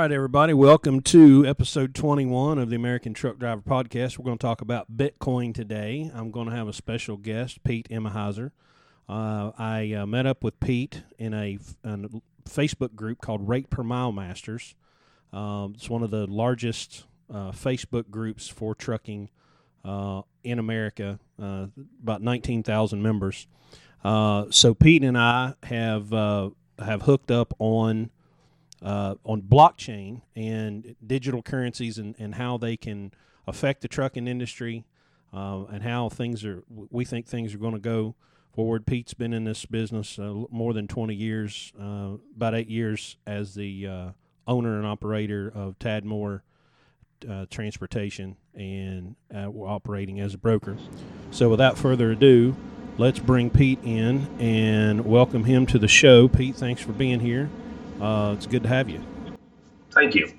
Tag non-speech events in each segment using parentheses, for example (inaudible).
Right, everybody, welcome to episode 21 of the American Truck Driver Podcast. We're going to talk about Bitcoin today. I'm going to have a special guest, Pete Emahiser. Uh, I uh, met up with Pete in a, a, Facebook group called Rate Per Mile Masters. Um, it's one of the largest uh, Facebook groups for trucking uh, in America, uh, about 19,000 members. Uh, so Pete and I have have hooked up on uh, on blockchain and digital currencies and, and how they can affect the trucking industry uh, and how things are we think things are going to go forward. Pete's been in this business uh, more than 20 years uh, about eight years as the uh, owner and operator of tadmore uh, transportation and operating as a broker. So without further ado let's bring pete in and welcome him to the show. Pete thanks for being here uh, it's good to have you. Thank you.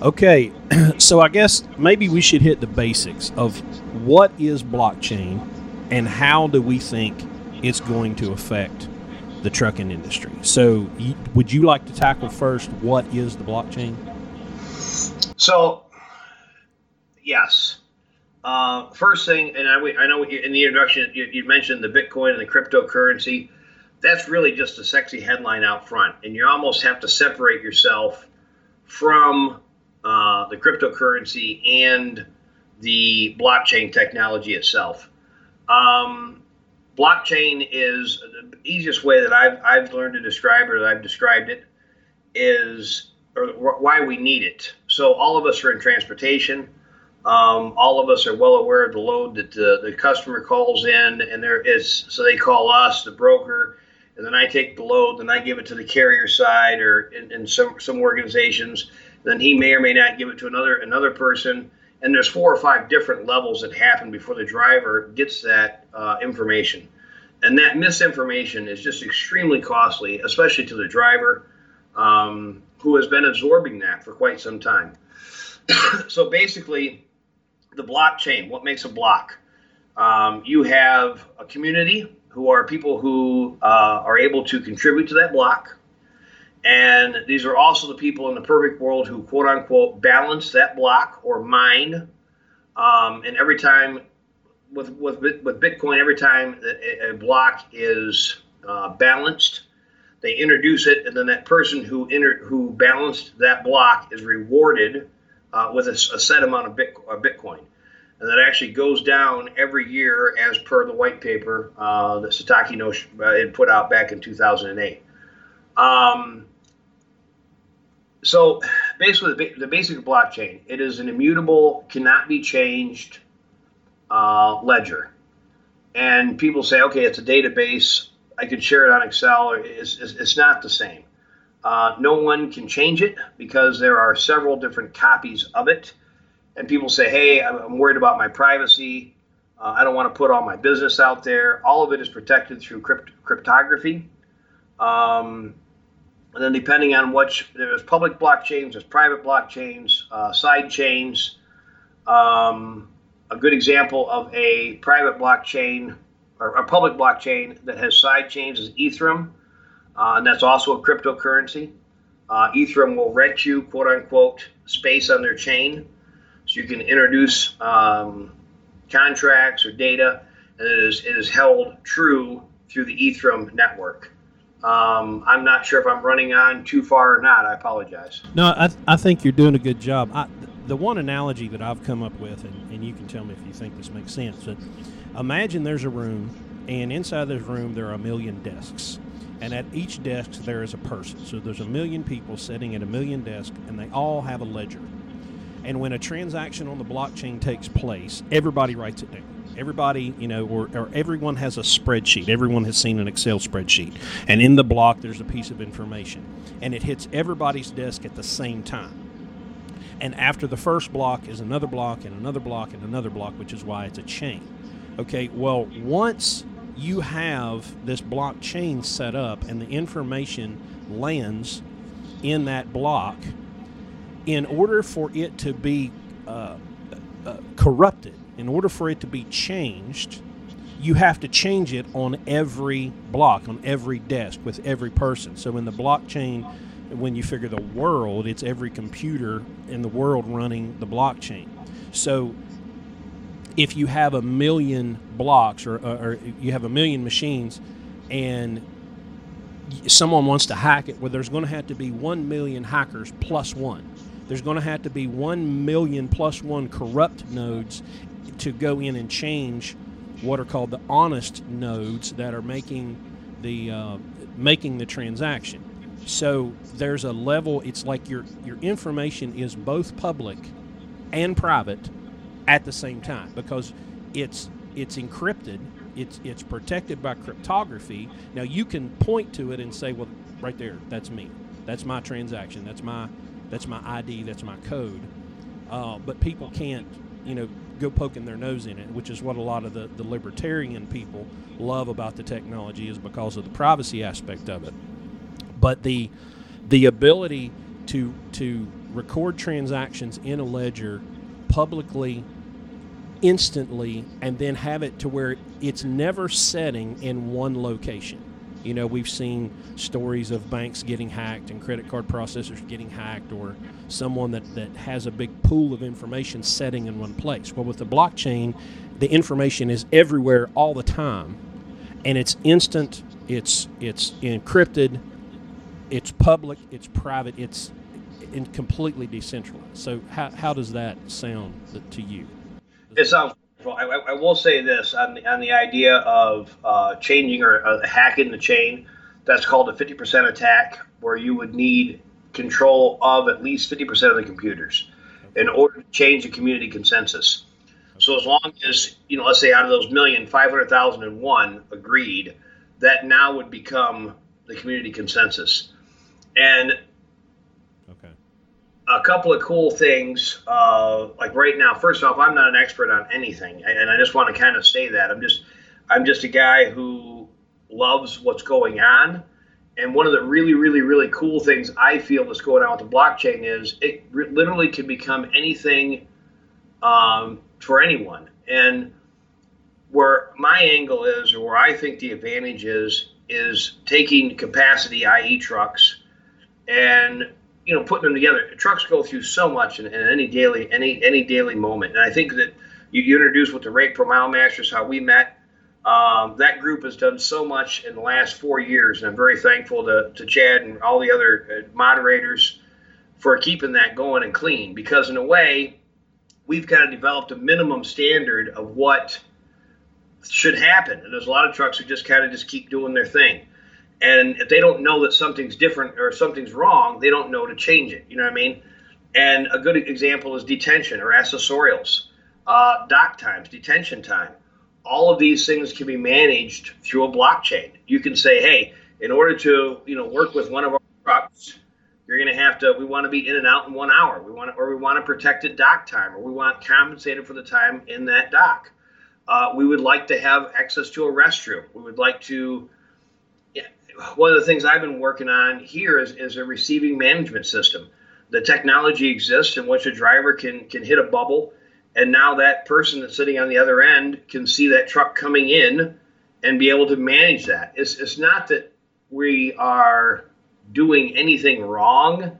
Okay, (clears throat) so I guess maybe we should hit the basics of what is blockchain and how do we think it's going to affect the trucking industry. So, would you like to tackle first what is the blockchain? So, yes. Uh, first thing, and I, I know in the introduction you, you mentioned the Bitcoin and the cryptocurrency that's really just a sexy headline out front. And you almost have to separate yourself from uh, the cryptocurrency and the blockchain technology itself. Um, blockchain is the easiest way that I've, I've learned to describe it, or I've described it, is or why we need it. So all of us are in transportation. Um, all of us are well aware of the load that the, the customer calls in, and there is so they call us, the broker, and then I take the load, then I give it to the carrier side or in, in some some organizations. Then he may or may not give it to another another person. And there's four or five different levels that happen before the driver gets that uh, information. And that misinformation is just extremely costly, especially to the driver um, who has been absorbing that for quite some time. (coughs) so basically, the blockchain, what makes a block? Um, you have a community who are people who uh, are able to contribute to that block. And these are also the people in the perfect world who, quote unquote, balance that block or mine. Um, and every time with, with, with Bitcoin, every time a, block is uh, balanced, they introduce it, and then that person who inter- who balanced that block is rewarded uh, with a, a, set amount of Bitcoin and that actually goes down every year as per the white paper uh, that Satoshi uh, had put out back in 2008. Um, so basically, the, basic blockchain it is an immutable, cannot be changed uh, ledger. And people say, okay, it's a database. I could share it on Excel. It's, it's, it's not the same. Uh, no one can change it because there are several different copies of it and people say, hey, I'm worried about my privacy. Uh, I don't want to put all my business out there. All of it is protected through crypt- cryptography. Um, and then depending on which, there's public blockchains, there's private blockchains, uh, side chains. Um, a good example of a private blockchain or a public blockchain that has side chains is Ethereum, uh, and that's also a cryptocurrency. Uh, Ethereum will rent you, quote unquote, space on their chain. So you can introduce um, contracts or data, and it is, it is held true through the Ethereum network. Um, I'm not sure if I'm running on too far or not. I apologize. No, I, I think you're doing a good job. I, the one analogy that I've come up with, and, and you can tell me if you think this makes sense, but imagine there's a room, and inside this room there are a million desks. And at each desk there is a person. So there's a million people sitting at a million desks, and they all have a ledger. And when a transaction on the blockchain takes place, everybody writes it down. Everybody, you know, or, or, everyone has a spreadsheet. Everyone has seen an Excel spreadsheet. And in the block, there's a piece of information. And it hits everybody's desk at the same time. And after the first block is another block and another block and another block, which is why it's a chain. Okay, well, once you have this blockchain set up and the information lands in that block, in order for it to be uh, uh, corrupted, in order for it to be changed, you have to change it on every block, on every desk, with every person. So in the blockchain when you figure the world, it's every computer in the world running the blockchain. So if you have a million blocks or, or you have a million machines and someone wants to hack it, well, there's going to have to be 1 million hackers plus one. There's going to have to be 1 million plus one corrupt nodes to go in and change what are called the honest nodes that are making the uh, making the transaction. So there's a level. It's like your your information is both public and private at the same time because it's it's encrypted. It's it's protected by cryptography. Now you can point to it and say, well, right there, that's me. That's my transaction. That's my that's my ID. That's my code. Uh, but people can't, you know, go poking their nose in it, which is what a lot of the, the libertarian people love about the technology is because of the privacy aspect of it. But the the ability to to record transactions in a ledger publicly instantly and then have it to where it's never setting in one location. You know, we've seen stories of banks getting hacked and credit card processors getting hacked or someone that, that has a big pool of information setting in one place. Well, with the blockchain, the information is everywhere all the time and it's instant, it's it's encrypted, it's public, it's private, it's completely decentralized. So how, how does that sound to you? It sounds I, I, will say this on the, on the idea of uh, changing or uh, hacking the chain. That's called a 50% attack, where you would need control of at least 50% of the computers in order to change the community consensus. So as long as you know, let's say out of those million, 500,001 agreed, that now would become the community consensus. And a couple of cool things. Uh, like right now, first off, I'm not an expert on anything, and I just want to kind of say that I'm just I'm just a guy who loves what's going on. And one of the really, really, really cool things I feel that's going on with the blockchain is it literally can become anything um, for anyone. And where my angle is, or where I think the advantage is, is taking capacity, i.e., trucks, and you know putting them together. Trucks go through so much in, in any daily any any daily moment, and I think that you, you introduced with the rate per mile masters how we met. Um, that group has done so much in the last four years, and I'm very thankful to, to Chad and all the other uh, moderators for keeping that going and clean. Because in a way, we've kind of developed a minimum standard of what should happen, and there's a lot of trucks who just kind of just keep doing their thing. And if they don't know that something's different or something's wrong, they don't know to change it. You know what I mean? And a good example is detention or accessorials, uh, dock times, detention time. All of these things can be managed through a blockchain. You can say, hey, in order to you know work with one of our trucks, you're going to have to. We want to be in and out in one hour. We want to, or we want to protected dock time, or we want compensated for the time in that dock. Uh, we would like to have access to a restroom. We would like to one of the things I've been working on here is, is a receiving management system. The technology exists in which a driver can can hit a bubble, and now that person that's sitting on the other end can see that truck coming in and be able to manage that. It's, it's not that we are doing anything wrong,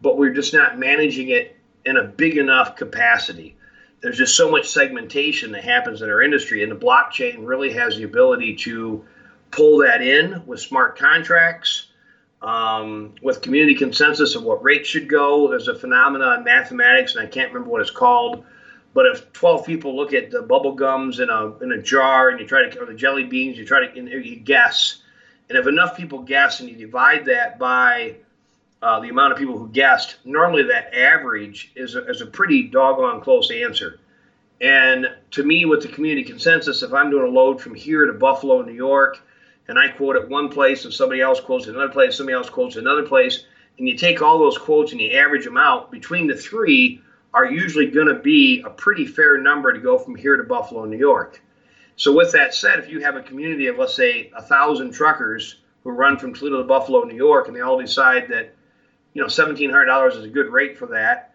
but we're just not managing it in a big enough capacity. There's just so much segmentation that happens in our industry, and the blockchain really has the ability to pull that in with smart contracts, um, with community consensus of what rates should go. There's a phenomenon in mathematics, and I can't remember what it's called. But if 12 people look at the bubble gums in a in a jar, and you try to or the jelly beans, you try to you guess, and if enough people guess, and you divide that by uh, the amount of people who guessed, normally that average is a, is a pretty doggone close answer. And to me, with the community consensus, if I'm doing a load from here to Buffalo, New York, and I quote it one place and somebody else quotes it another place, somebody else quotes another place, and you take all those quotes and you average them out, between the three are usually going to be a pretty fair number to go from here to Buffalo, New York. So with that said, if you have a community of let's say a thousand truckers who run from Toledo to Buffalo, New York, and they all decide that you know seventeen hundred dollars is a good rate for that.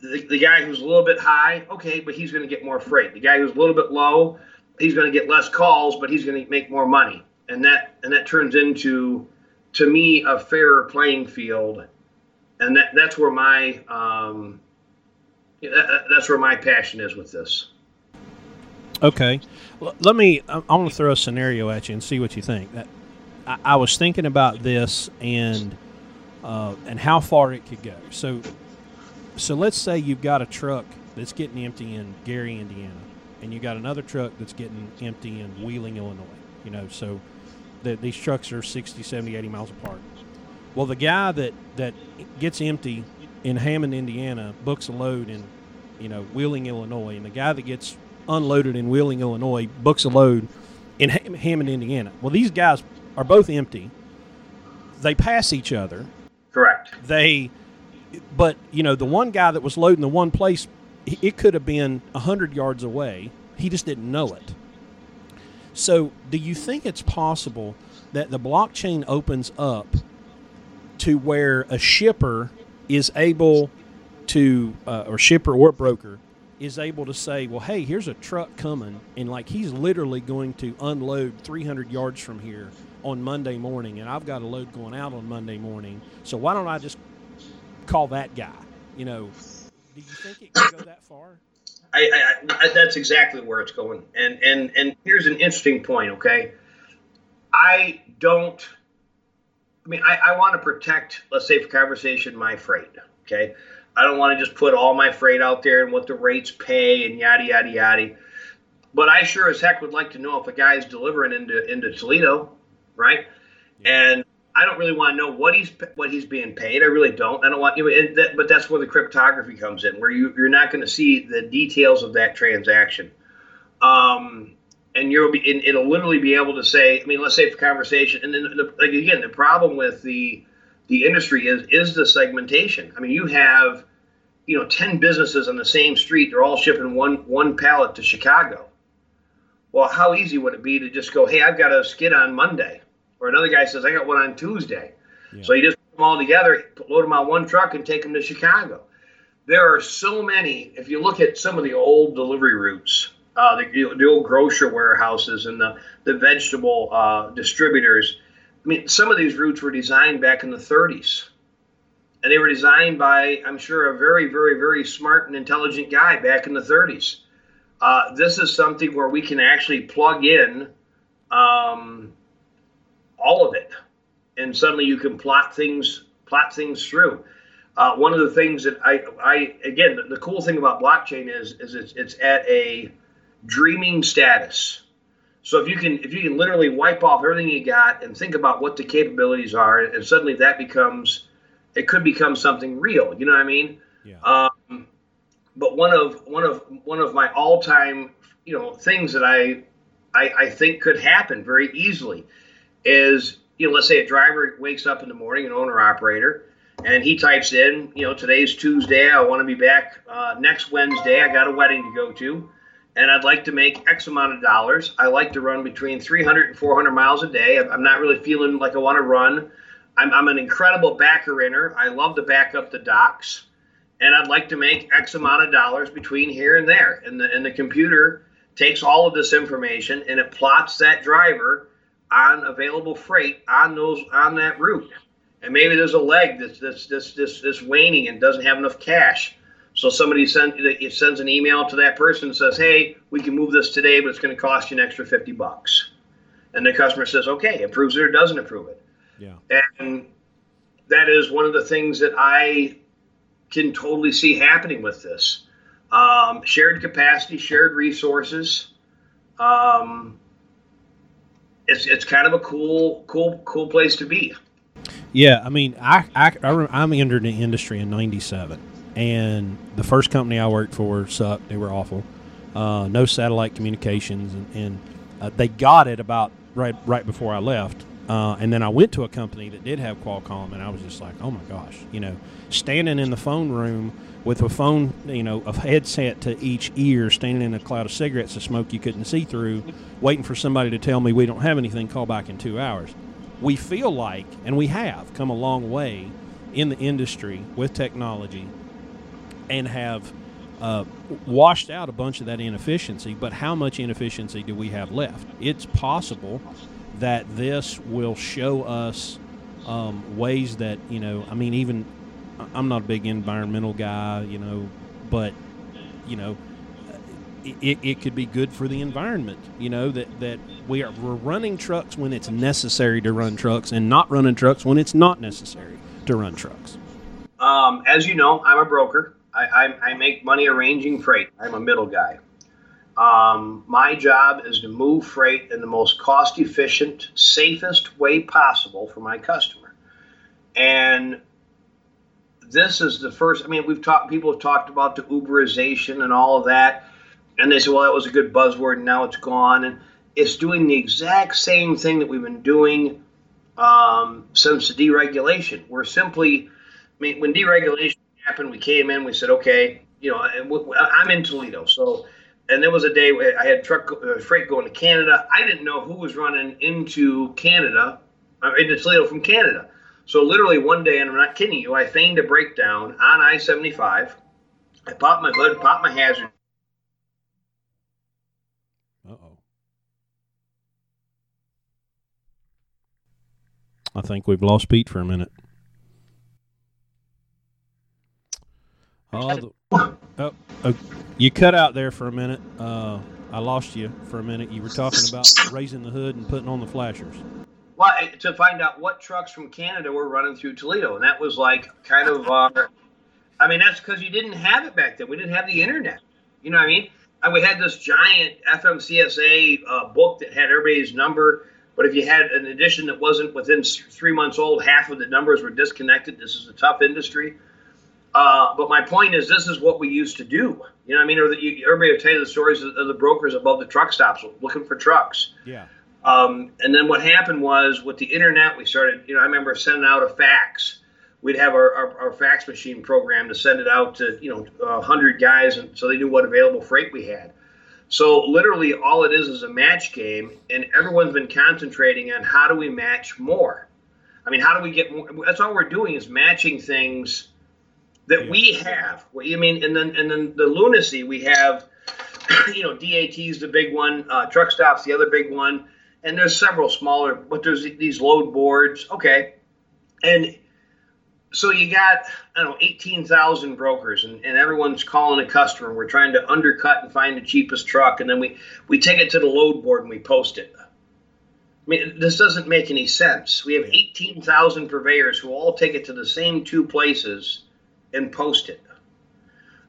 The, the guy who's a little bit high, okay, but he's going to get more freight. The guy who's a little bit low, he's going to get less calls, but he's going to make more money, and that and that turns into to me, a fairer playing field, and that, that's where my um, that's where my passion is with this. Okay, L- let me. I, I want to throw a scenario at you and see what you think. I, I was thinking about this and uh, and how far it could go. So, so let's say you've got a truck that's getting empty in Gary, Indiana, and you got another truck that's getting empty in Wheeling, Illinois. You know, so the, these trucks are 60, 70, 80 miles apart. Well, the guy that that gets empty in Hammond, Indiana, books a load in, you know, Wheeling, Illinois, and the guy that gets unloaded in Wheeling, Illinois, books a load in Hammond, Indiana. Well, these guys are both empty. They pass each other. Correct. They, but you know, the one guy that was loading the one place, it could have been a hundred yards away. He just didn't know it. So, do you think it's possible that the blockchain opens up to where a shipper is able to, uh, or shipper or broker is able to say, well, hey, here's a truck coming, and like he's literally going to unload 300 yards from here on Monday morning, and I've got a load going out on Monday morning. So why don't I just call that guy? You know, do you think it can go that far? I, I, I, that's exactly where it's going. And and and here's an interesting point. Okay, I don't. I mean, I, I want to protect, let's say, for conversation, my freight. Okay, I don't want to just put all my freight out there and what the rates pay and yada yada yada. But I sure as heck would like to know if a guy is delivering into into Toledo, right? Yeah. And I don't really want to know what he's what he's being paid. I really don't. I don't want you. That, but that's where the cryptography comes in, where you you're not going to see the details of that transaction. Um, and you'll be and it'll literally be able to say. I mean, let's say for conversation, and then the, like again, the problem with the the industry is is the segmentation. I mean, you have you know 10 businesses on the same street. They're all shipping one one pallet to Chicago. Well, how easy would it be to just go, hey, I've got a skid on Monday or another guy says, I got one on Tuesday. Yeah. So you just put them all together, load them on one truck, and take them to Chicago. There are so many. If you look at some of the old delivery routes, uh, the, the old grocery warehouses and the, the vegetable uh, distributors, I mean, some of these routes were designed back in the 30s. And they were designed by, I'm sure, a very, very, very smart and intelligent guy back in the 30s. Uh, this is something where we can actually plug in um, all of it, and suddenly you can plot things plot things through. Uh, one of the things that I, I again, the, the, cool thing about blockchain is is it's, it's at a dreaming status. So if you can if you can literally wipe off everything you got and think about what the capabilities are, and suddenly that becomes it could become something real. You know what I mean? Yeah. Um, but one of one of one of my all time you know things that I, I I think could happen very easily is you know let's say a driver wakes up in the morning an owner operator and he types in you know today's tuesday i want to be back uh, next wednesday i got a wedding to go to and i'd like to make x amount of dollars. I like to run between 300 and 400 miles a day. I'm not really feeling like i want to run. I'm, I'm an incredible backer inner. I love to back up the docks and i'd like to make x amount of dollars between here and there. And the, and the computer takes all of this information and it plots that driver on available freight on those on that route. And maybe there's a leg that's that's this this this waning and doesn't have enough cash. So somebody sends it sends an email to that person and says, "Hey, we can move this today, but it's going to cost you an extra fifty bucks." And the customer says, "Okay," approves it or doesn't approve it. Yeah. And that is one of the things that I can totally see happening with this. Um, shared capacity, shared resources. Um, it's it's kind of a cool cool cool place to be. Yeah, I mean, I I, I am entered the industry in '97, and the first company I worked for sucked. They were awful. Uh, no satellite communications, and, and uh, they got it about right right before I left. Uh, and then I went to a company that did have Qualcomm, and I was just like, oh my gosh, you know, standing in the phone room with a phone, you know, a headset to each ear, standing in a cloud of cigarettes of smoke you couldn't see through, waiting for somebody to tell me we don't have anything, call back in two hours. We feel like, and we have come a long way in the industry with technology and have uh, washed out a bunch of that inefficiency. But how much inefficiency do we have left? It's possible that this will show us um, ways that you know. I mean, even I'm not a big environmental guy, you know, but you know, it, it could be good for the environment. You know that that we are we're running trucks when it's necessary to run trucks, and not running trucks when it's not necessary to run trucks. Um, as you know, I'm a broker. I, I, I, make money arranging freight. I'm a middle guy. Um, my job is to move freight in the most cost efficient, safest way possible for my customer. And this is the first. I mean, we've talked. People have talked about the Uberization and all of that, and they say, "Well, that was a good buzzword, and now it's gone." And it's doing the exact same thing that we've been doing um, since the deregulation. We're simply, I mean, when deregulation happened, we came in, we said, "Okay, you know, I'm in Toledo, so." And there was a day where I had truck uh, freight going to Canada. I didn't know who was running into Canada, uh, into Toledo from Canada. So literally one day, and I'm not kidding you, I feigned a breakdown on I-75. I popped my hood, popped my hazard. Uh-oh. I think we've lost Pete for a minute. Oh, the, oh, oh, you cut out there for a minute. Uh, I lost you for a minute. You were talking about raising the hood and putting on the flashers well, to find out what trucks from Canada were running through Toledo, and that was like kind of. Uh, I mean, that's because you didn't have it back then. We didn't have the internet. You know what I mean? And we had this giant FMCSA uh, book that had everybody's number. But if you had an edition that wasn't within three months old, half of the numbers were disconnected. This is a tough industry. Uh, but my point is, this is what we used to do. You know what I mean? Or the, you, everybody will tell you the stories of, the brokers above the truck stops looking for trucks. Yeah. Um, and then what happened was with the internet, we started, you know, I remember sending out a fax. We'd have our, our, our fax machine program to send it out to, you know, 100 guys, and so they knew what available freight we had. So literally all it is is a match game, and everyone's been concentrating on how do we match more. I mean, how do we get more? That's all we're doing is matching things that yeah. we have. I mean, and then and then the lunacy we have, (clears throat) you know, DAT is the big one, uh, truck stops the other big one and there's several smaller, but there's these load boards. Okay, and so you got I don't know 18,000 brokers, and, and everyone's calling a customer. We're trying to undercut and find the cheapest truck, and then we we take it to the load board and we post it. I mean, this doesn't make any sense. We have 18,000 purveyors who all take it to the same two places and post it.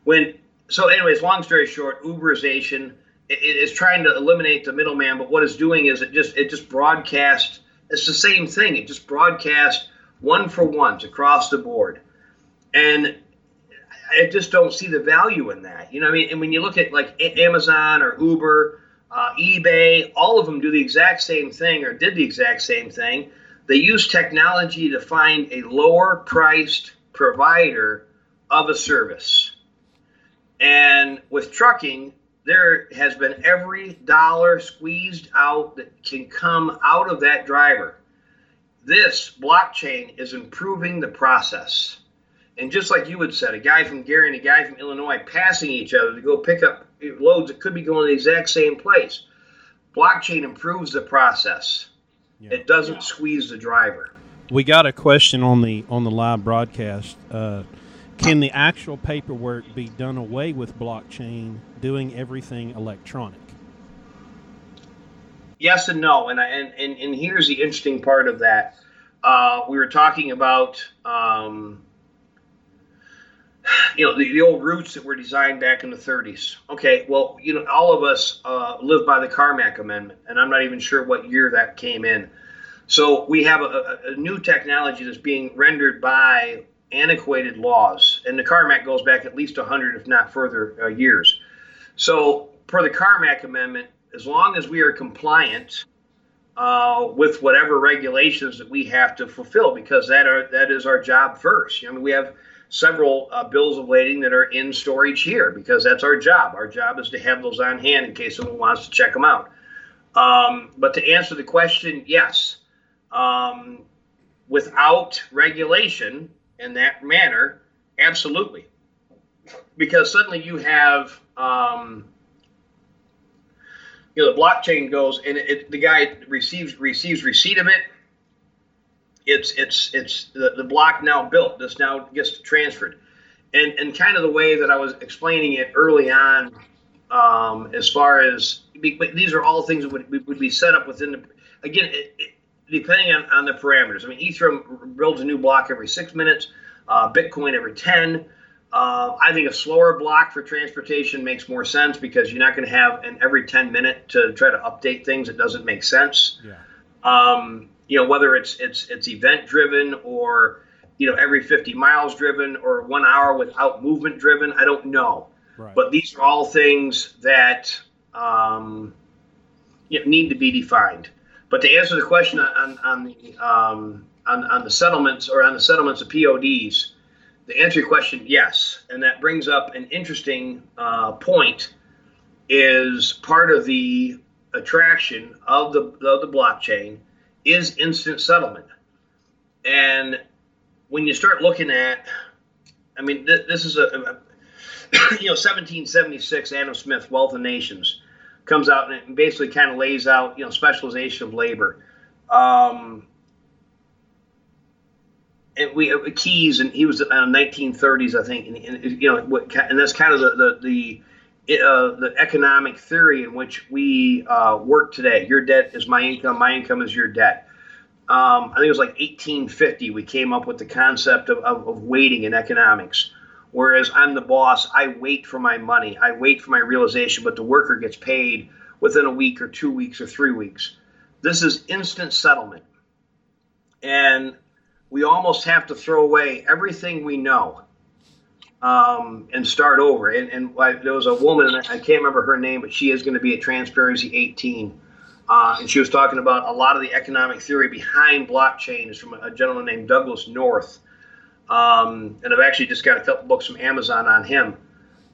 When so, anyways, long story short, Uberization it is trying to eliminate the middleman, but what it's doing is it just it just broadcast. It's the same thing. It just broadcasts one for ones across the board, and I just don't see the value in that. You know, I mean, and when you look at like Amazon or Uber, uh, eBay, all of them do the exact same thing or did the exact same thing. They use technology to find a lower priced provider of a service. And with trucking, there has been every dollar squeezed out that can come out of that driver. This blockchain is improving the process. And just like you had said, a guy from Gary and a guy from Illinois passing each other to go pick up loads that could be going to the exact same place. Blockchain improves the process. Yeah. It doesn't yeah. squeeze the driver. We got a question on the on the live broadcast. Uh, can the actual paperwork be done away with blockchain doing everything electronic? Yes and no, and I, and, and and here's the interesting part of that. Uh, we were talking about um, you know the, the, old routes that were designed back in the 30s. Okay, well you know all of us uh, live by the Carmack Amendment, and I'm not even sure what year that came in. So we have a, a, a new technology that's being rendered by antiquated laws, and the Carmack goes back at least 100, if not further, uh, years. So, per the Carmack Amendment, as long as we are compliant uh, with whatever regulations that we have to fulfill, because that are that is our job first. I mean, we have several uh, bills of lading that are in storage here because that's our job. Our job is to have those on hand in case someone wants to check them out. Um, but to answer the question, yes. Um, without regulation, in that manner, absolutely. Because suddenly you have, um, you know, the blockchain goes and it, it, the guy receives receives receipt of it. it's it's it's the, the block now built. This now gets transferred, and and kind of the way that I was explaining it early on, um, as far as these are all things that would, would be set up within the again. It, depending on, on the parameters. I mean, Ethereum builds a new block every six minutes, uh, Bitcoin every 10. Uh, I think a slower block for transportation makes more sense because you're not going to have an every 10 minute to try to update things. It doesn't make sense. Yeah. Um, you know, whether it's it's it's event driven or you know every 50 miles driven or one hour without movement driven. I don't know. Right. But these are all things that um, you know, need to be defined. But to answer the question on on the um, on, on the settlements or on the settlements of PODs, the answer your question, yes, and that brings up an interesting uh, point. Is part of the attraction of the of the blockchain is instant settlement, and when you start looking at, I mean, th- this is a, a (coughs) you know 1776 Adam Smith Wealth of Nations comes out and basically kind of lays out you know specialization of labor. Um, and we uh, Keynes and he was in the 1930s, I think, and, and you know, what, and that's kind of the the the, uh, the economic theory in which we uh, work today. Your debt is my income, my income is your debt. Um, I think it was like 1850 we came up with the concept of, of, of waiting in economics. Whereas I'm the boss, I wait for my money, I wait for my realization, but the worker gets paid within a week or two weeks or three weeks. This is instant settlement. And we almost have to throw away everything we know um, and start over. And, and I, there was a woman, I can't remember her name, but she is going to be at Transparency 18. Uh, and she was talking about a lot of the economic theory behind blockchain is from a gentleman named Douglass North um, and I've actually just got a couple books from Amazon on him.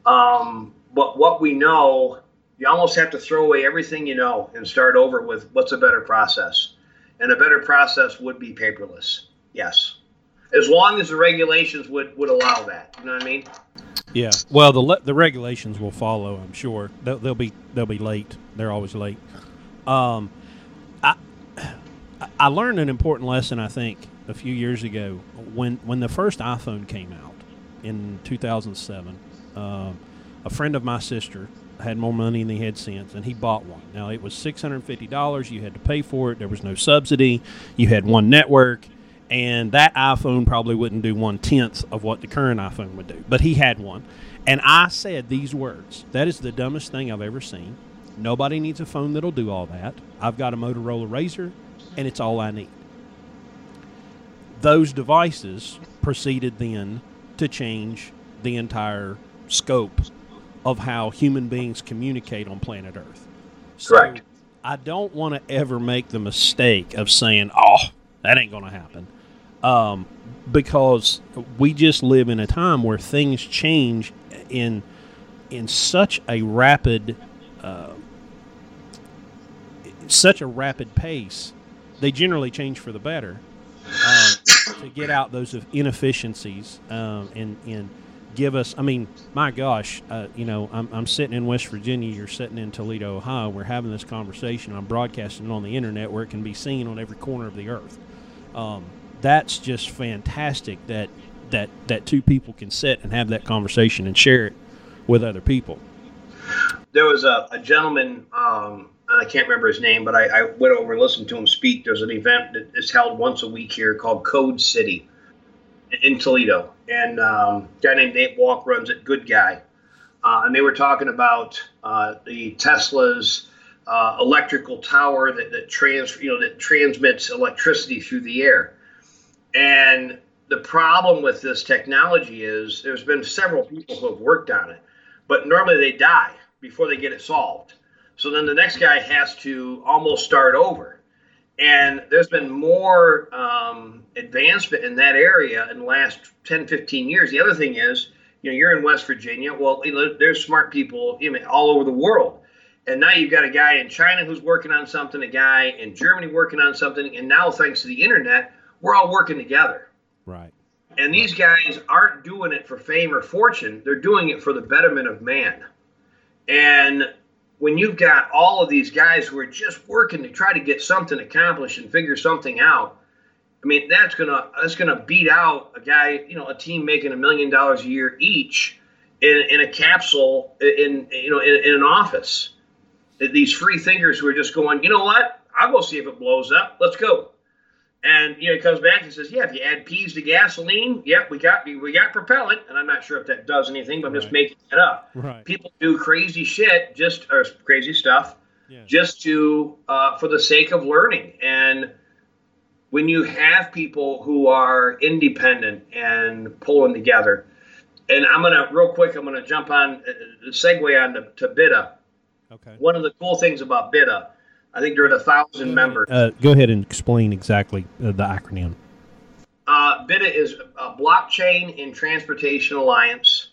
Um, but what we know, you almost have to throw away everything you know and start over with what's a better process. And a better process would be paperless. Yes. As long as the regulations would, would allow that. You know what I mean? Yeah. Well, the le- the regulations will follow. I'm sure they'll, they'll be they'll be late. They're always late. Um, I I learned an important lesson. I think a few years ago when when the first iPhone came out in 2007. Uh, a friend of my sister had more money than he had sense, and he bought one. Now it was six hundred fifty dollars. You had to pay for it. There was no subsidy. You had one network, and that iPhone probably wouldn't do one tenth of what the current iPhone would do. But he had one, and I said these words: "That is the dumbest thing I've ever seen. Nobody needs a phone that'll do all that. I've got a Motorola Razr, and it's all I need." Those devices proceeded then to change the entire scope of how human beings communicate on planet Earth. So Correct. I don't want to ever make the mistake of saying, "Oh, that ain't going to happen," um, because we just live in a time where things change in in such a rapid, uh, such a rapid pace. They generally change for the better. Um, to get out those inefficiencies um, and and give us. I mean, my gosh, uh, you know, I'm, I'm sitting in West Virginia. You're sitting in Toledo, Ohio. We're having this conversation. I'm broadcasting it on the internet where it can be seen on every corner of the earth. Um, that's just fantastic. That that that two people can sit and have that conversation and share it with other people. There was a, a gentleman um, I can't remember his name, but I, I, went over and listened to him speak. There's an event that is held once a week here called Code City in Toledo, and um, guy named Nate Walk runs it. Good guy, uh, and they were talking about uh, the Tesla's uh, electrical tower that, that trans you know that transmits electricity through the air, and the problem with this technology is there's been several people who have worked on it, but normally they die before they get it solved so then the next guy has to almost start over. And there's been more um, advancement in that area in the last 10, 15 years. The other thing is, you know, you're in West Virginia. Well, you know, there's smart people you know, all over the world. And now you've got a guy in China who's working on something, a guy in Germany working on something. And now, thanks to the internet, we're all working together. Right. And these guys aren't doing it for fame or fortune, they're doing it for the betterment of man. And when you've got all of these guys who are just working to try to get something accomplished and figure something out, I mean, that's gonna that's gonna beat out a guy, you know, a team making a million dollars a year each in, in a capsule in you know in, in an office. These free thinkers who are just going, you know what? I'll go see if it blows up. Let's go. And you know, he comes back and says, "Yeah, if you add peas to gasoline, yep, we got we got propellant." And I'm not sure if that does anything, but I'm just making it up. Right. People do crazy shit, just or crazy stuff, Yeah. just to uh, for the sake of learning. And when you have people who are independent and pulling together, and I'm gonna real quick, I'm gonna jump on uh, segue on to, to BiTA. Okay. One of the cool things about BiTA, I think they're at a thousand members. Uh, go ahead and explain exactly uh, the acronym. Uh, BiTA is a blockchain in transportation alliance.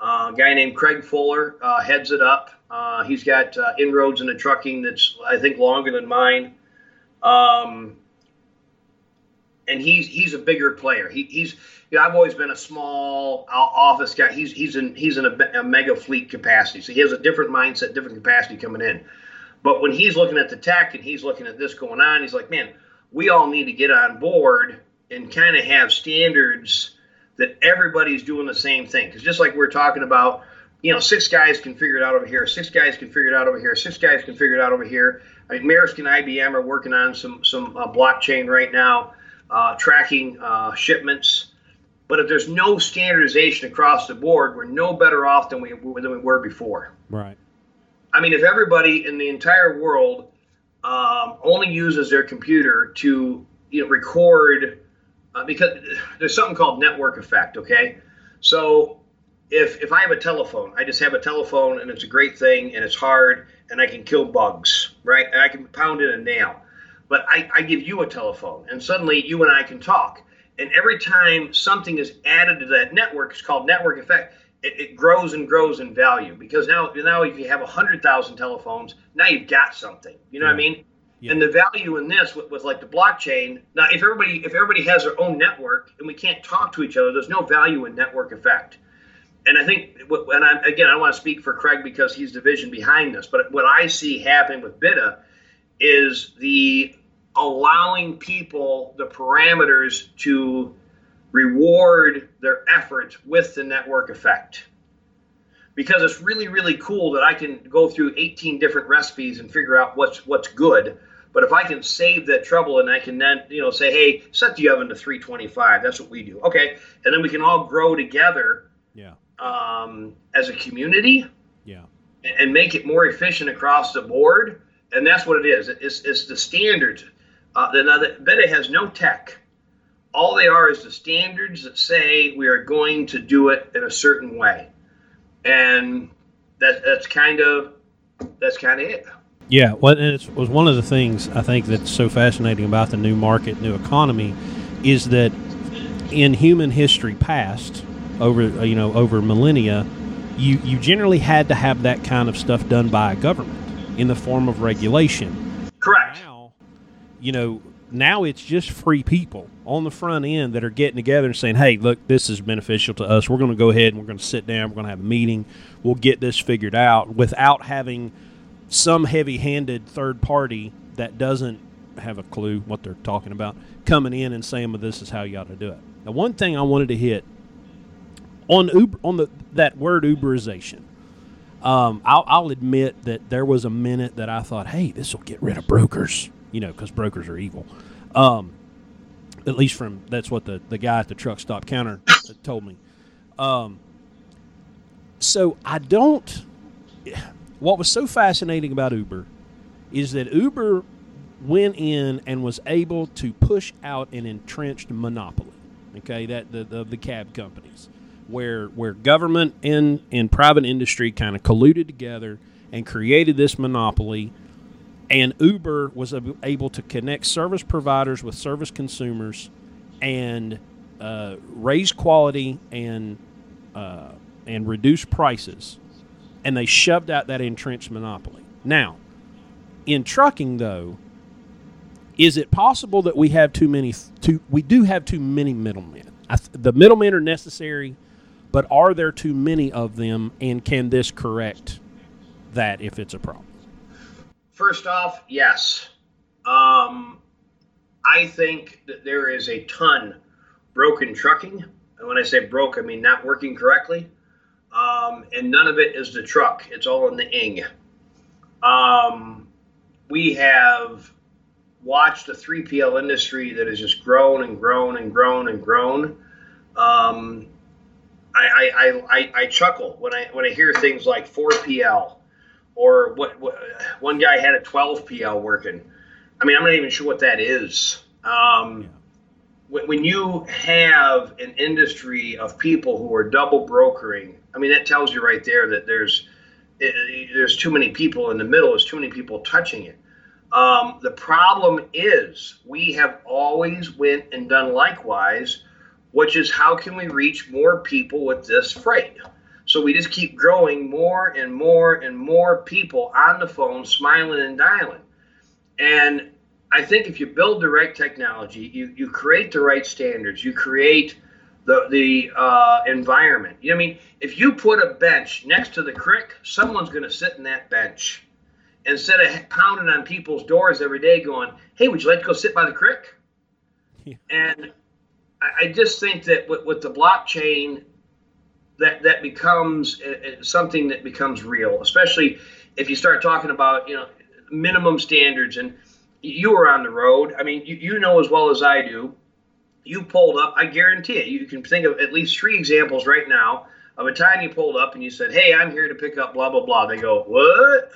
Uh, a guy named Craig Fuller uh, heads it up. Uh, he's got uh, inroads into trucking that's I think longer than mine. Um, and he's he's a bigger player. He, he's you know, I've always been a small office guy. He's he's in he's in a, a mega fleet capacity, so he has a different mindset, different capacity coming in. But when he's looking at the tech and he's looking at this going on, he's like, man, we all need to get on board and kind of have standards that everybody's doing the same thing. Because just like we're talking about, you know, six guys can figure it out over here, six guys can figure it out over here, six guys can figure it out over here. I mean, Maersk and IBM are working on some some uh, blockchain right now, uh, tracking uh, shipments. But if there's no standardization across the board, we're no better off than we than we were before. Right. I mean, if everybody in the entire world um, only uses their computer to you know record, uh, because there's something called network effect. Okay, so if if I have a telephone, I just have a telephone and it's a great thing and it's hard and I can kill bugs, right? And I can pound in a nail. But I, I give you a telephone and suddenly you and I can talk. And every time something is added to that network, it's called network effect. It, it grows and grows in value because now now if you have a hundred thousand telephones, now you've got something. You know what I mean? Yeah. And the value in this with, with like the blockchain. Now, if everybody if everybody has their own network and we can't talk to each other, there's no value in network effect. And I think, and I, again, I don't want to speak for Craig because he's the vision behind this, but what I see happening with BiTA is the allowing people the parameters to reward their efforts with the network effect. Because it's really, really cool that I can go through 18 different recipes and figure out what's what's good. But if I can save that trouble and I can then, you know, say, hey, set the oven to 325, that's what we do. Okay. And then we can all grow together Yeah. um, as a community Yeah. and make it more efficient across the board. And that's what it is. It's, it's the standards. Uh, now, the Beta has no tech. All they are is the standards that say we are going to do it in a certain way, and that, that's kind of that's kind of it. Yeah, well, and it was one of the things I think that's so fascinating about the new market, new economy, is that in human history past, over uh, you know over millennia, you you generally had to have that kind of stuff done by a government in the form of regulation. Correct. Now, you know, now it's just free people on the front end that are getting together and saying, "Hey, look, this is beneficial to us. We're going to go ahead and we're going to sit down. We're going to have a meeting. We'll get this figured out without having some heavy-handed third party that doesn't have a clue what they're talking about coming in and saying, "Well, this is how you ought to do it." Now, one thing I wanted to hit on Uber on the that word Uberization. Um, I'll, I'll admit that there was a minute that I thought, "Hey, this will get rid of brokers," you know, because brokers are evil. Um, at least from that's what the, the guy at the truck stop counter told me. Um, so I don't. What was so fascinating about Uber is that Uber went in and was able to push out an entrenched monopoly. Okay, that the the, the cab companies, where where government and and private industry kind of colluded together and created this monopoly and Uber was able to connect service providers with service consumers and uh, raise quality and uh, and reduce prices, and they shoved out that entrenched monopoly. Now, in trucking, though, is it possible that we have too many? Too we do have too many middlemen. Th- the middlemen are necessary, but are there too many of them? And can this correct that if it's a problem? First off, yes. Um, I think that there is a ton broken trucking. And when I say broke, I mean not working correctly. Um, and none of it is the truck, it's all in the ing. Um, we have watched the 3PL industry that has just grown and grown and grown and grown. Um, I, I, I, I, chuckle when I when I hear things like 4PL or what, what one guy had a 12PL working. I mean, I'm not even sure what that is. Um, yeah. when, when you have an industry of people who are double brokering, I mean, that tells you right there that there's it, there's too many people in the middle. There's too many people touching it. Um, the problem is we have always went and done likewise, which is how can we reach more people with this freight? So we just keep growing more and more and more people on the phone, smiling and dialing. And I think if you build the right technology, you, you create the right standards, you create the the uh, environment. You know, what I mean, if you put a bench next to the creek, someone's going to sit in that bench instead of pounding on people's doors every day, going, "Hey, would you like to go sit by the creek?" Yeah. And I, I, just think that with, with, the blockchain, that that becomes uh, something that becomes real, especially if you start talking about you know minimum standards and you were on the road. I mean, you, you know as well as I do you pulled up, I guarantee it, you can think of at least three examples right now of a time you pulled up and you said, Hey, I'm here to pick up blah, blah, blah. They go, What?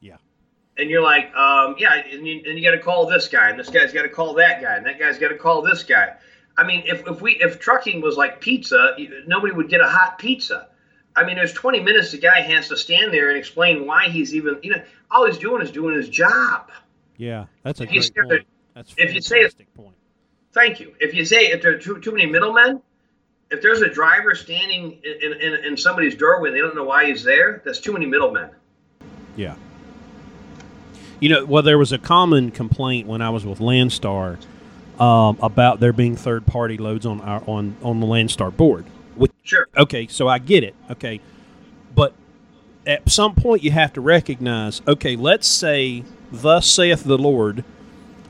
Yeah. And you're like, um, Yeah, and you, and you got to call this guy, and this guy's got to call that guy, and that guy's got to call this guy. I mean, if, if we if trucking was like pizza, nobody would get a hot pizza. I mean, there's 20 minutes the guy has to stand there and explain why he's even, you know, all he's doing is doing his job. Yeah, that's a if great point. That's if you say point. Thank you. If you say if there are too, too many middlemen, if there's a driver standing in, in, in somebody's doorway and they don't know why he's there, that's too many middlemen. Yeah. You know, well, there was a common complaint when I was with Landstar um, about there being third party loads on our on on the Landstar board. With, sure. Okay, so I get it. Okay, but at some point you have to recognize. Okay, let's say, "Thus saith the Lord."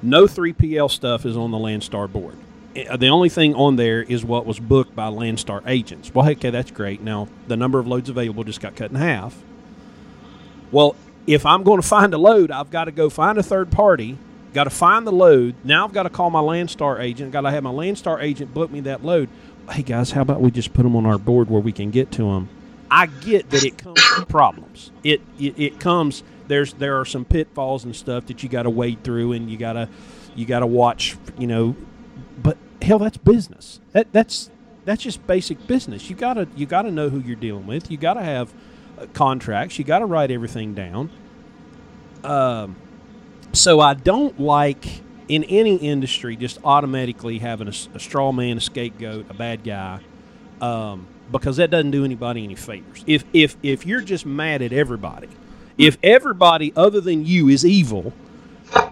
No 3PL stuff is on the Landstar board. Eh, the only thing on there is what was booked by Landstar agents. Well, okay, that's great. Now, the number of loads available just got cut in half. Well, if I'm going to find a load, I've got to go find a third party, got to find the load. Now I've got to call my Landstar agent, got to have my Landstar agent book me that load. Hey, guys, how about we just put them on our board where we can get to them? I get that it comes with problems. It, it, it comes there's there are some pitfalls and stuff that you got to wade through, and you gotta you gotta watch. You know, but hell, that's business. That that's that's just basic business. You gotta you gotta know who you're dealing with. You gotta have uh, contracts. You gotta write everything down. Um, so I don't like in any industry just automatically having a, a straw man, a scapegoat, a bad guy. Um, because that doesn't do anybody any favors. If if if you're just mad at everybody, if everybody other than you is evil,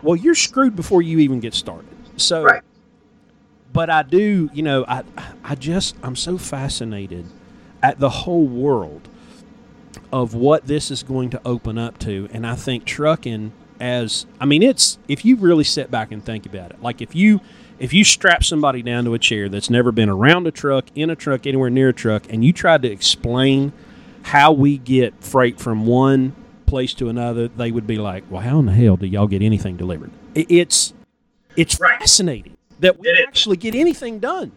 well, you're screwed before you even get started. So, right. but I do, you know, I, I just, I'm so fascinated at the whole world of what this is going to open up to. And I think trucking as, I mean, it's, if you really sit back and think about it, like if you, if you strap somebody down to a chair that's never been around a truck, in a truck, anywhere near a truck, and you tried to explain how we get freight from one place to another, they would be like, "Well, how in the hell do y'all get anything delivered?" It's it's right. fascinating that we it actually is. get anything done,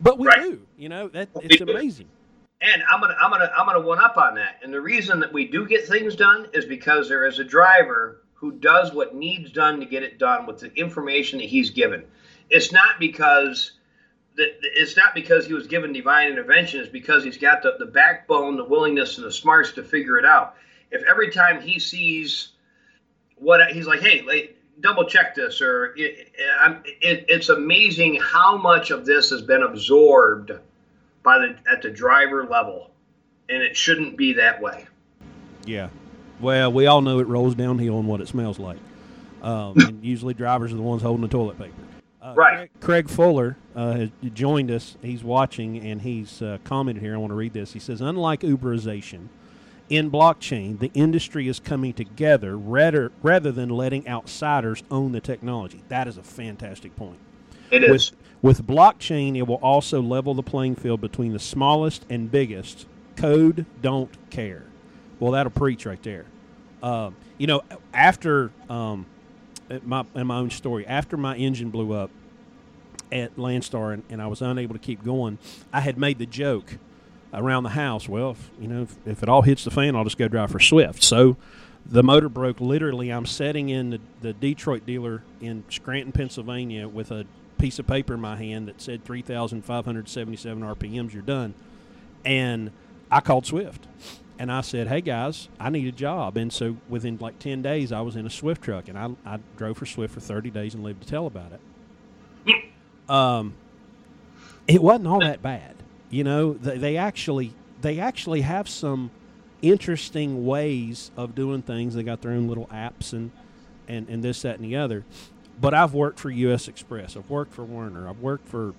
but we right. do. You know that it's amazing. And I'm gonna I'm gonna I'm gonna one up on that. And the reason that we do get things done is because there is a driver who does what needs done to get it done with the information that he's given. It's not because that it's not because he was given divine intervention. It's because he's got the, the backbone, the willingness, and the smarts to figure it out if every time he sees what he's like, hey, like, double check this, or it, it, it's amazing how much of this has been absorbed by the at the driver level, and it shouldn't be that way. Yeah, well, we all know it rolls downhill on what it smells like, um, and usually drivers are the ones holding the toilet paper. Uh, right. Craig, Craig Fuller uh, has joined us. He's watching and he's uh, commented here. I want to read this. He says, unlike Uberization, in blockchain, the industry is coming together rather rather than letting outsiders own the technology. That is a fantastic point. It is. With, with blockchain, it will also level the playing field between the smallest and biggest. Code don't care. Well, that'll preach right there. Uh, you know, after um, my in my own story, after my engine blew up at Landstar and, and I was unable to keep going, I had made the joke around the house. Well, if, you know, if, if, it all hits the fan, I'll just go drive for Swift. So the motor broke. Literally, I'm sitting in the, the Detroit dealer in Scranton, Pennsylvania, with a piece of paper in my hand that said 3,577 RPMs. You're done. And I called Swift. And I said, "Hey guys, I need a job." And so within like ten days, I was in a Swift truck, and I, I drove for Swift for thirty days and lived to tell about it. Um, it wasn't all that bad. You know, they, they actually they actually have some interesting ways of doing things. They got their own little apps and and and this that and the other. But I've worked for U.S. Express. I've worked for Werner. I've worked for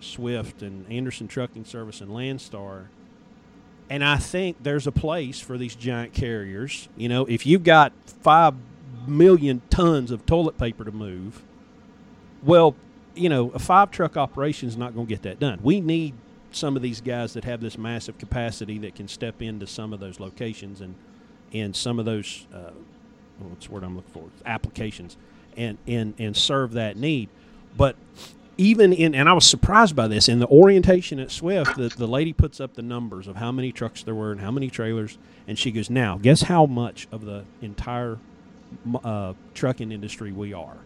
Swift and Anderson Trucking Service and Landstar. And I think there's a place for these giant carriers. You know, if you've got five million tons of toilet paper to move, well, you know, a five truck operation is not going to get that done. We need some of these guys that have this massive capacity that can step into some of those locations and and some of those uh, what's the word I'm looking for applications and and and serve that need. But even in and I was surprised by this in the orientation at Swift, the, the lady puts up the numbers of how many trucks there were and how many trailers, and she goes, "Now, guess how much of the entire uh, trucking industry we are."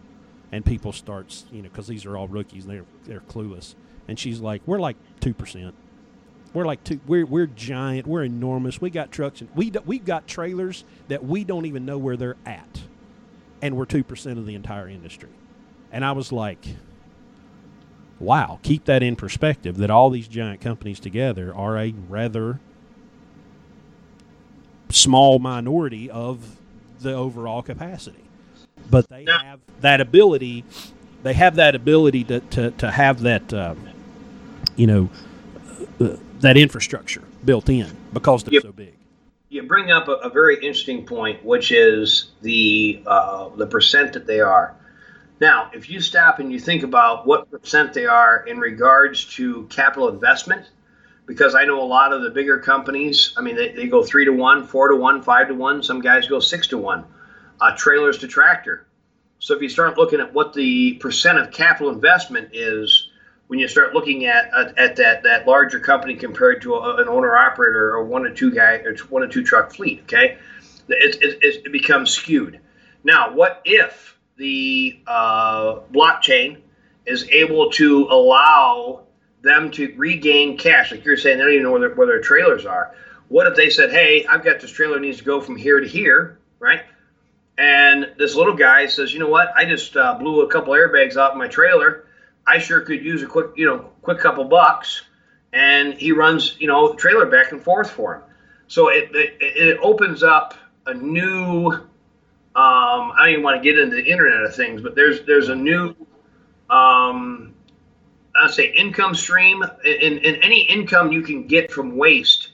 And people starts, you know, because these are all rookies, they're they're clueless and she's like, "We're like two percent. We're like two. We're we're giant. We're enormous. We got trucks and we we've got trailers that we don't even know where they're at, and we're two percent of the entire industry." And I was like, "Wow, keep that in perspective. That all these giant companies together are a rather small minority of the overall capacity, but they have that ability." They have that ability to, to, to have that uh, you know, uh, that infrastructure built in because they're so big. You bring up a, a, very interesting point, which is the uh, the percent that they are. Now, if you stop and you think about what percent they are in regards to capital investment, because I know a lot of the bigger companies, I mean, they, they go three to one, four to one, five to one. Some guys go six to one. Uh, trailers to tractor. So if you start looking at what the percent of capital investment is when you start looking at at, at that that larger company compared to a, an owner operator or one or two guy or one or two truck fleet. Okay, it, it, it becomes skewed. Now, what if the uh, blockchain is able to allow them to regain cash? Like you're saying, they don't even know where their, where their trailers are. What if they said, "Hey, I've got this trailer needs to go from here to here," right? And this little guy says, "You know what? I just uh, blew a couple airbags out my trailer." I sure could use a quick, you know, quick couple bucks. And he runs, you know, trailer back and forth for him. So it, it, it opens up a new, um, I don't even want to get into the internet of things, but there's there's a new, um, I say income stream in, in any income you can get from waste.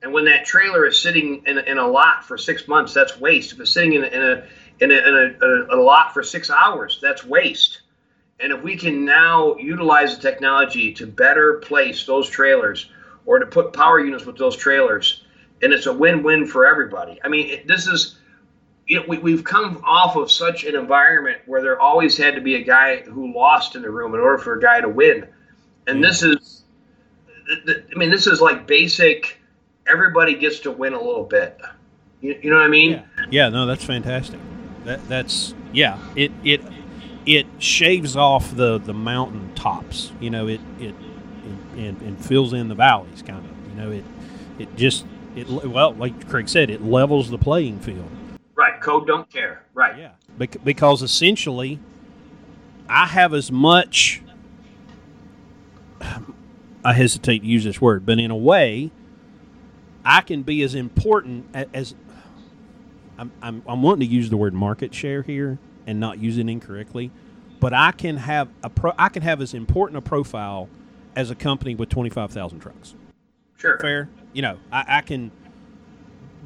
And when that trailer is sitting in, in a lot for six months, that's waste. If it's sitting in a, in a, in a, in a, a lot for six hours, that's waste. And if we can now utilize the technology to better place those trailers or to put power units with those trailers, and it's a win-win for everybody. I mean, it, this is, you know, we, we've come off of such an environment where there always had to be a guy who lost in the room in order for a guy to win. And this is, I mean, this is like basic. Everybody gets to win a little bit. You, you know what I mean? Yeah. yeah. No, that's fantastic. That that's yeah. It it it shaves off the the mountain tops. You know, it it, it and, and fills in the valleys, kind of. You know, it it just it well, like Craig said, it levels the playing field. Right. Code don't care. Right. Yeah. Bec- because essentially, I have as much. I hesitate to use this word, but in a way, I can be as important as, as I'm, I'm, I'm wanting to use the word market share here and not use it incorrectly, but I can have a pro, I can have as important a profile as a company with twenty five thousand trucks. Sure. Fair. You know, I, I, can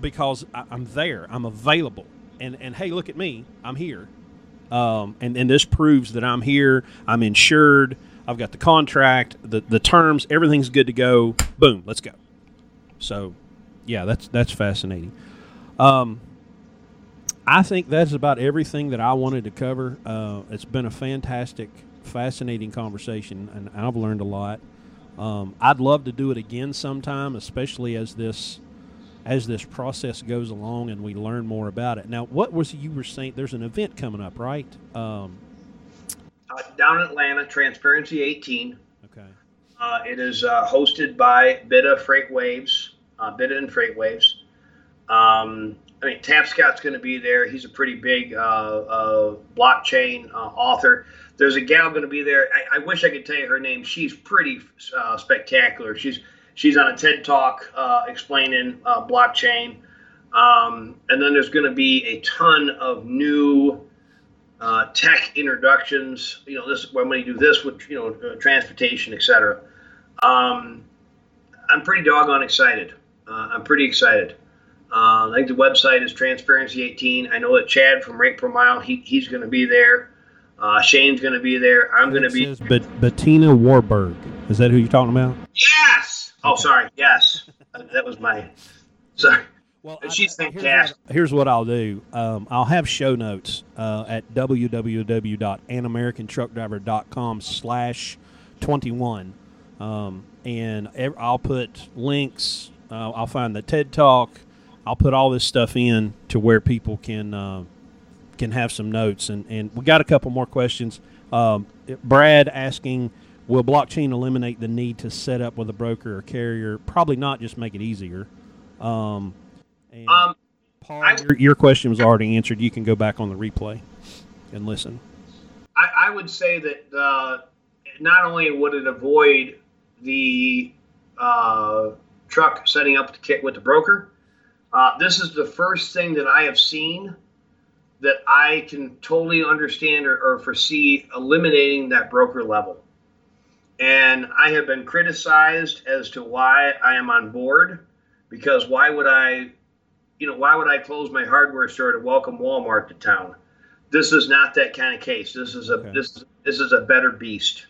because I, am there, I'm available, and and hey, look at me, I'm here, um, and and this proves that I'm here, I'm insured, I've got the contract, the the terms, everything's good to go. Boom, let's go. So, yeah, that's that's fascinating. Um, I think that's about everything that I wanted to cover. Uh, it's been a fantastic, fascinating conversation, and I've learned a lot. Um, I'd love to do it again sometime, especially as this as this process goes along and we learn more about it. Now, what was you were saying? There's an event coming up, right? Um, uh, down in Atlanta, Transparency 18. Okay. Uh, it is uh, hosted by BiTA Freight Waves, uh, BiTA and FreightWaves. Um, I mean, Tapscott's going to be there. He's a pretty big uh, uh, blockchain author. There's a gal going to be there. I, I, wish I could tell you her name. She's pretty spectacular. She's she's on a TED Talk explaining blockchain. Um, and then there's going to be a ton of new uh, tech introductions. You know, this when we do this with you know uh, transportation, etc. Um, I'm pretty doggone excited. Uh, I'm pretty excited. Uh, I think the website is Transparency 18. I know that Chad from Rate Per Mile, he, he's going to be there. Uh, Shane's going to be there. I'm going to be. But Bettina Warburg. Is that who you're talking about? Yes. Oh, sorry. Yes. that was my. Sorry. Well, she's fantastic. Here's what, here's what I'll do. Um, I'll have show notes uh, at www.anamericantruckdriver.com slash 21. Um, and I'll put links. Uh, I'll find the TED Talk. I'll put all this stuff in to where people can uh, can have some notes. And, and we got a couple more questions. Um, Brad asking, will blockchain eliminate the need to set up with a broker or carrier? Probably not. Just make it easier. Um, and um, Paul, I, your, your, question was already answered. You can go back on the replay and listen. I, I would say that uh, not only would it avoid the uh, truck setting up the kit with the broker, uh, this is the first thing that I have seen that I can totally understand or, or foresee eliminating that broker level. And I have been criticized as to why I am on board because why would I you know, why would I close my hardware store to welcome Walmart to town? This is not that kind of case. This is a okay. this this is a better beast.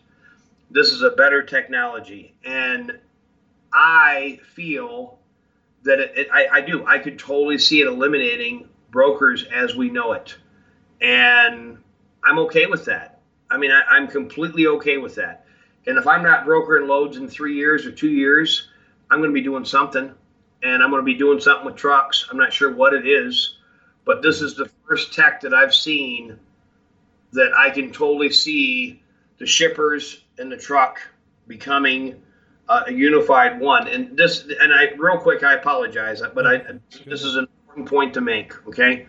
This is a better technology, and I feel that it, it, I, I do. I could totally see it eliminating brokers as we know it, and I'm okay with that. I mean, I, I'm completely okay with that. And if I'm not brokering loads in three years or two years, I'm going to be doing something and I'm going to be doing something with trucks. I'm not sure what it is, but this is the first tech that I've seen that I can totally see the shippers and the truck becoming uh, a unified one. And this, and I, real quick, I apologize, but I, this is an important point to make. Okay.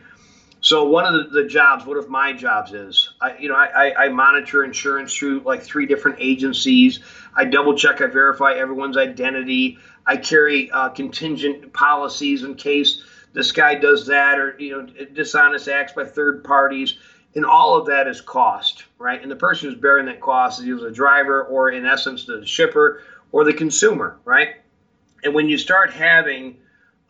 So one of the, the jobs, one of my jobs is, I, you know, I, I monitor insurance through like three different agencies. I double check, I verify everyone's identity. I carry uh, contingent policies in case this guy does that or you know dishonest acts by third parties and all of that is cost right and the person who's bearing that cost is either the driver or in essence the shipper or the consumer right and when you start having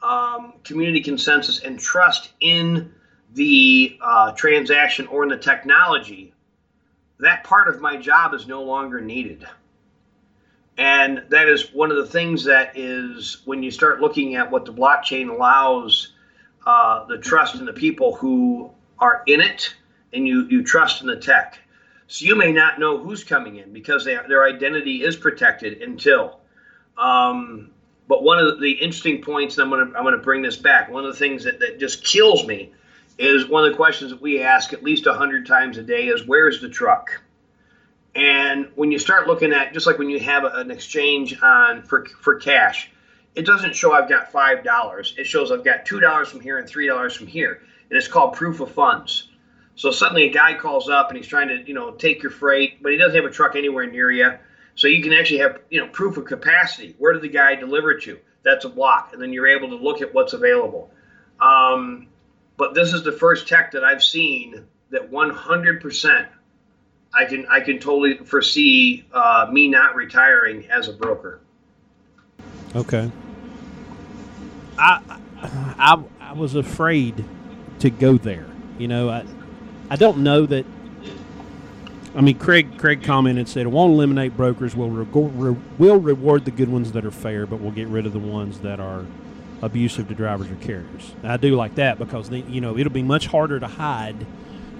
um, community consensus and trust in the uh, transaction or in the technology that part of my job is no longer needed and that is one of the things that is when you start looking at what the blockchain allows uh, the trust in the people who are in it and you, you trust in the tech. So you may not know who's coming in because they, their identity is protected until. Um, but one of the interesting points, and I'm going to I'm going to bring this back. One of the things that, that just kills me is one of the questions that we ask at least hundred times a day is where's the truck? And when you start looking at just like when you have an exchange on for for cash, it doesn't show I've got five dollars. It shows I've got two dollars from here and three dollars from here, and it's called proof of funds. So suddenly a guy calls up and he's trying to you know take your freight, but he doesn't have a truck anywhere near you. So you can actually have you know proof of capacity. Where did the guy deliver it to? That's a block, and then you're able to look at what's available. Um, but this is the first tech that I've seen that 100% I can I can totally foresee uh, me not retiring as a broker. Okay. I I, I was afraid to go there. You know, I I don't know that. I mean, Craig Craig commented said it won't eliminate brokers. Will re- will reward the good ones that are fair, but we'll get rid of the ones that are abusive to drivers or carriers. I do like that because they, you know it'll be much harder to hide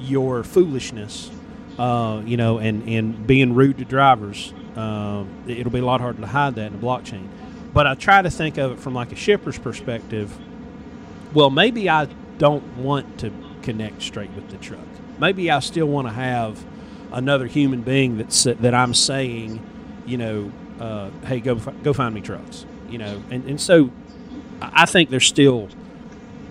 your foolishness, uh, you know, and and being rude to drivers. Uh, it'll be a lot harder to hide that in the blockchain. But I try to think of it from like a shipper's perspective. Well, maybe I don't want to connect straight with the truck. Maybe I still want to have another human being that's that I'm saying, you know, uh, hey, go go find me trucks, you know, and and so I think there's still,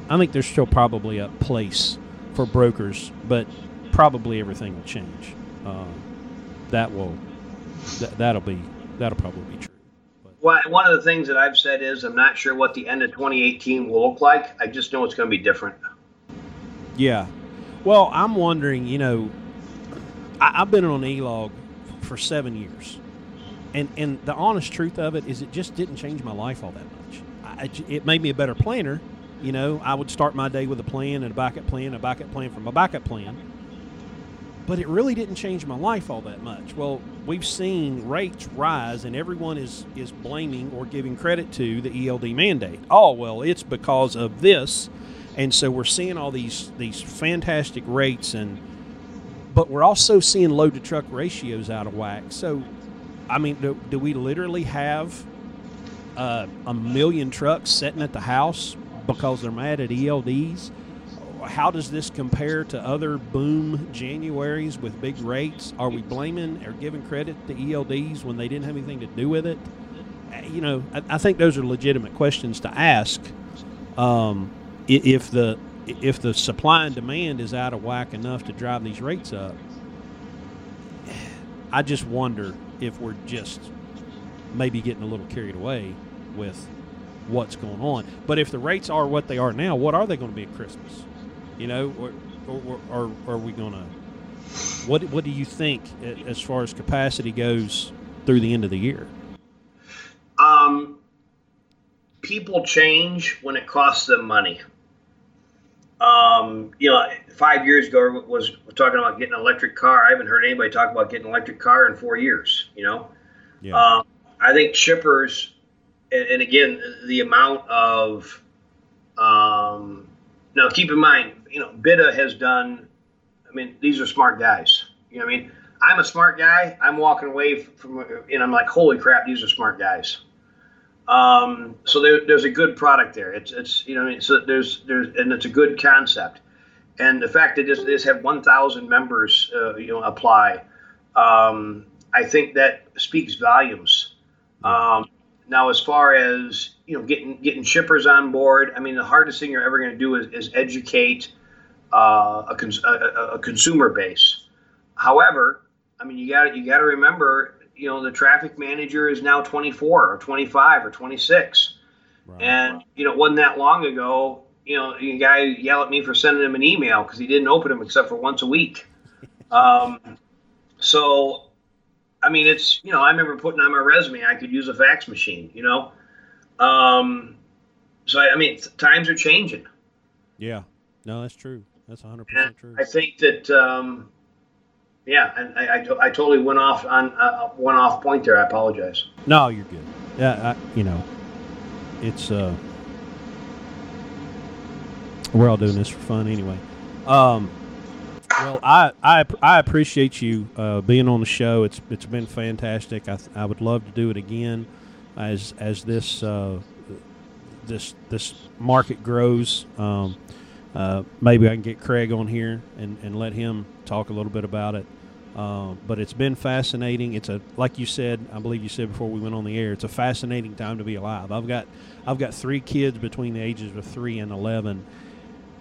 I think there's still probably a place for brokers, but probably everything will change. Uh, that will, that, that'll be, that'll probably be true. Well, one of the things that I've said is I'm not sure what the end of 2018 will look like. I just know it's going to be different. Yeah. Well, I'm wondering, you know, I, have been on E-log for seven years. And, and the honest truth of it is it just didn't change my life all that much. I, it made me a better planner. You know, I would start my day with a plan and a backup plan, a backup plan from a backup plan but it really didn't change my life all that much. Well, we've seen rates rise, and everyone is is blaming or giving credit to the ELD mandate. Oh well, it's because of this, and so we're seeing all these these fantastic rates, and but we're also seeing load to truck ratios out of whack. So, I mean, do, do we literally have uh, a million trucks sitting at the house because they're mad at ELDs? how does this compare to other boom Januaries with big rates? Are we blaming or giving credit to ELDs when they didn't have anything to do with it? You know, I, I think those are legitimate questions to ask. Um, if the if the supply and demand is out of whack enough to drive these rates up, I just wonder if we're just maybe getting a little carried away with what's going on. But if the rates are what they are now, what are they going to be at Christmas? You know, or, or, or, or are we going to? What What do you think as far as capacity goes through the end of the year? Um, people change when it costs them money. Um, you know, five years ago was talking about getting an electric car. I haven't heard anybody talk about getting an electric car in four years. You know, yeah. Um, I think shippers, and, and, again, the amount of um, now keep in mind you know, BiTA has done. I mean, these are smart guys. You know, I mean, I'm a smart guy. I'm walking away from, and I'm like, holy crap, these are smart guys. Um, so there, there's a good product there. It's, it's, you know, I mean, so there's, there's, and it's a good concept. And the fact that this, this have 1,000 members, uh, you know, apply, um, I think that speaks volumes. Um, now, as far as you know, getting getting shippers on board, I mean, the hardest thing you're ever going to do is, is educate uh, a, cons- a, a, consumer base. However, I mean, you got you got to remember, you know, the traffic manager is now 24 or 25 or 26, right. and you know, it wasn't that long ago. You know, a guy yell at me for sending him an email because he didn't open them except for once a week. (laughs) Um, so, I mean, it's you know, I remember putting on my resume I could use a fax machine. You know, um, so I, I mean, times are changing. Yeah, no, that's true. That's 100 percent true. I think that, um, yeah, and I, I, I, totally went off on uh, one off point there. I apologize. No, you're good. Yeah, I, you know, it's uh, we're all doing this for fun anyway. Um, well, I, I, I appreciate you uh, being on the show. It's it's been fantastic. I, I would love to do it again as as this uh, this this market grows. Um, uh, maybe I can get Craig on here and, and let him talk a little bit about it. Uh, but it's been fascinating. It's a like you said, I believe you said before we went on the air. It's a fascinating time to be alive. I've got I've got three kids between the ages of three and eleven,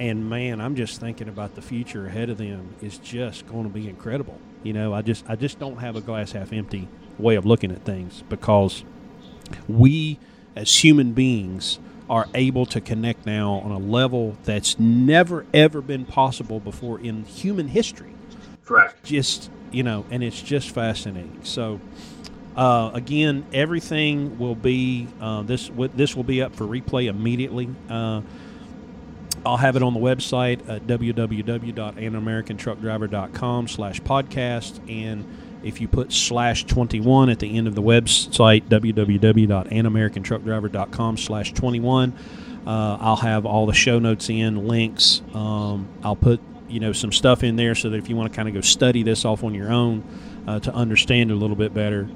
and man, I'm just thinking about the future ahead of them is just going to be incredible. You know, I just I just don't have a glass half empty way of looking at things because we as human beings are able to connect now on a level that's never ever been possible before in human history. Correct. Just you know, and it's just fascinating. So. Uh, again, everything will be uh, this. W- this will be up for replay immediately. Uh, I'll have it on the website at www.anamericantruckdriver.com slash podcast. And if you put slash 21 at the end of the website, www.anamericantruckdriver.com slash 21, uh, I'll have all the show notes in, links. Um, I'll put, you know, some stuff in there so that if you want to kind of go study this off on your own uh, to understand it a little bit better.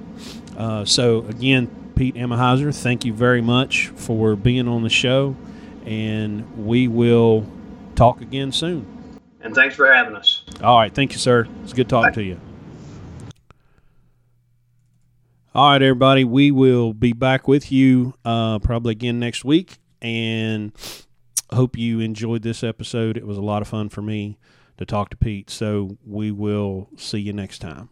Uh, so, again, Pete Emahiser, thank you very much for being on the show and we will talk again soon. And thanks for having us. All right. Thank you, sir. It's good talking Bye. to you. All right, everybody. We will be back with you uh, probably again next week. And hope you enjoyed this episode. It was a lot of fun for me to talk to Pete. So we will see you next time.